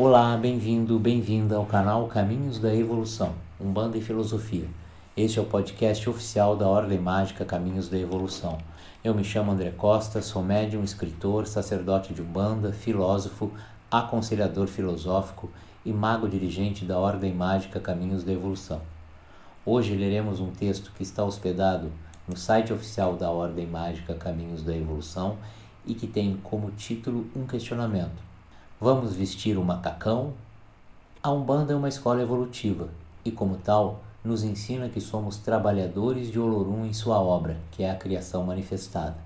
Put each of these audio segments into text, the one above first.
Olá, bem-vindo, bem-vinda ao canal Caminhos da Evolução, Umbanda e Filosofia. Este é o podcast oficial da Ordem Mágica Caminhos da Evolução. Eu me chamo André Costa, sou médium, escritor, sacerdote de Umbanda, filósofo, aconselhador filosófico e mago dirigente da Ordem Mágica Caminhos da Evolução. Hoje leremos um texto que está hospedado no site oficial da Ordem Mágica Caminhos da Evolução e que tem como título um questionamento. Vamos vestir o macacão? A Umbanda é uma escola evolutiva e, como tal, nos ensina que somos trabalhadores de Olorum em sua obra, que é a criação manifestada.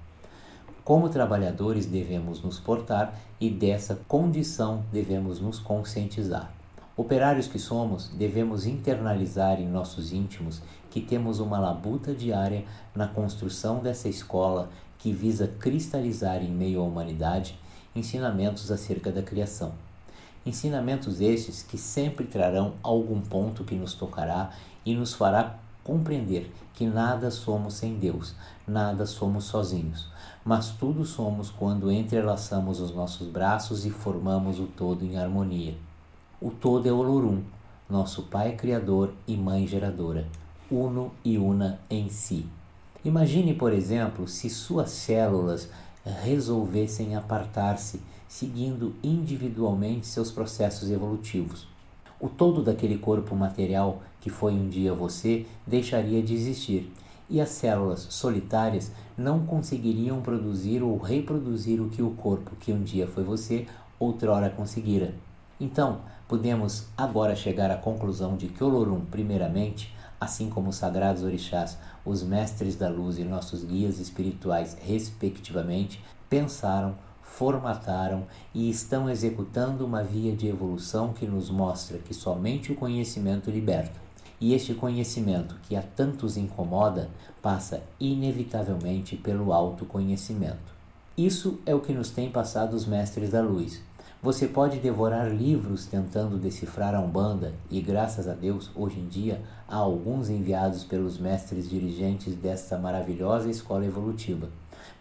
Como trabalhadores devemos nos portar e dessa condição devemos nos conscientizar. Operários que somos, devemos internalizar em nossos íntimos que temos uma labuta diária na construção dessa escola que visa cristalizar em meio à humanidade ensinamentos acerca da criação. Ensinamentos estes que sempre trarão algum ponto que nos tocará e nos fará compreender que nada somos sem Deus, nada somos sozinhos, mas tudo somos quando entrelaçamos os nossos braços e formamos o todo em harmonia. O todo é Olorum, nosso Pai Criador e Mãe Geradora, uno e una em si. Imagine, por exemplo, se suas células resolvessem apartar-se, seguindo individualmente seus processos evolutivos. O todo daquele corpo material que foi um dia você deixaria de existir, e as células solitárias não conseguiriam produzir ou reproduzir o que o corpo que um dia foi você outrora conseguira. Então, podemos agora chegar à conclusão de que Olorum, primeiramente, assim como os sagrados orixás, os mestres da luz e nossos guias espirituais, respectivamente, pensaram, formataram e estão executando uma via de evolução que nos mostra que somente o conhecimento liberta. E este conhecimento que a tantos incomoda passa inevitavelmente pelo autoconhecimento. Isso é o que nos têm passado os mestres da luz você pode devorar livros tentando decifrar a Umbanda e, graças a Deus, hoje em dia há alguns enviados pelos mestres dirigentes desta maravilhosa escola evolutiva.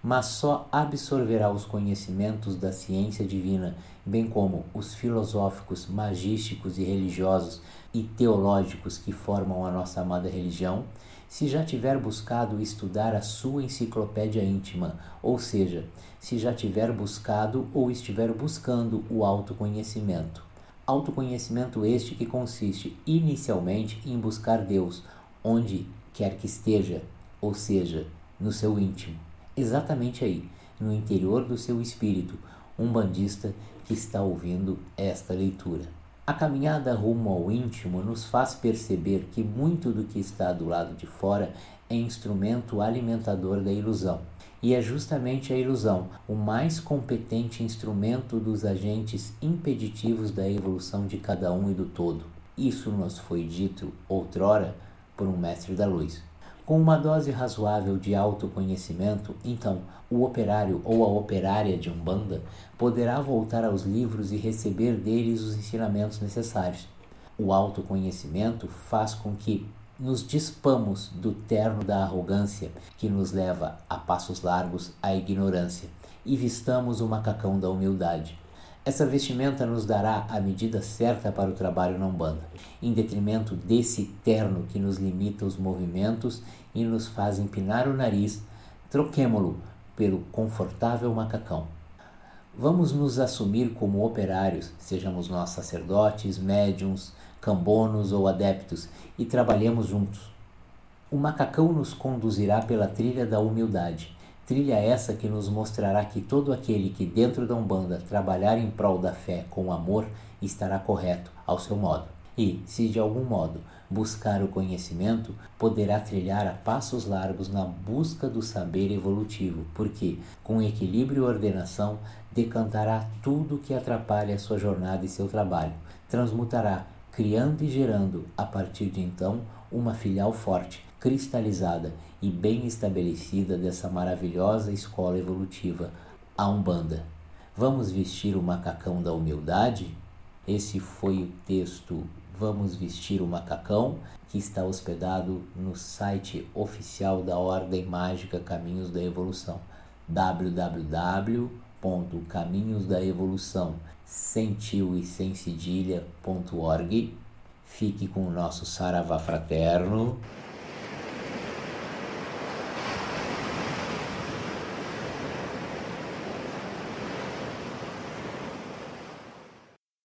Mas só absorverá os conhecimentos da ciência divina, bem como os filosóficos, magísticos e religiosos e teológicos que formam a nossa amada religião, se já tiver buscado estudar a sua enciclopédia íntima, ou seja, se já tiver buscado ou estiver buscando o autoconhecimento. Autoconhecimento este que consiste inicialmente em buscar Deus onde quer que esteja, ou seja, no seu íntimo, exatamente aí, no interior do seu espírito, um bandista que está ouvindo esta leitura. A caminhada rumo ao íntimo nos faz perceber que muito do que está do lado de fora é instrumento alimentador da ilusão. E é justamente a ilusão o mais competente instrumento dos agentes impeditivos da evolução de cada um e do todo. Isso nos foi dito outrora por um mestre da luz. Com uma dose razoável de autoconhecimento, então, o operário ou a operária de Umbanda poderá voltar aos livros e receber deles os ensinamentos necessários. O autoconhecimento faz com que nos dispamos do terno da arrogância que nos leva a passos largos à ignorância e vistamos o macacão da humildade. Essa vestimenta nos dará a medida certa para o trabalho na Umbanda, em detrimento desse terno que nos limita os movimentos e nos faz empinar o nariz, troquemo-lo pelo confortável macacão. Vamos nos assumir como operários, sejamos nós sacerdotes, médiums, cambonos ou adeptos, e trabalhemos juntos. O macacão nos conduzirá pela trilha da humildade Trilha essa que nos mostrará que todo aquele que dentro da Umbanda trabalhar em prol da fé com amor estará correto ao seu modo. E, se de algum modo buscar o conhecimento, poderá trilhar a passos largos na busca do saber evolutivo, porque, com equilíbrio e ordenação, decantará tudo que atrapalha sua jornada e seu trabalho, transmutará, criando e gerando, a partir de então, uma filial forte, cristalizada e bem estabelecida dessa maravilhosa escola evolutiva, a Umbanda. Vamos vestir o macacão da humildade? Esse foi o texto Vamos Vestir o Macacão, que está hospedado no site oficial da Ordem Mágica Caminhos da Evolução, www.caminhosdaevolução, sentiu e sem cedilha.org. Fique com o nosso Saravá Fraterno.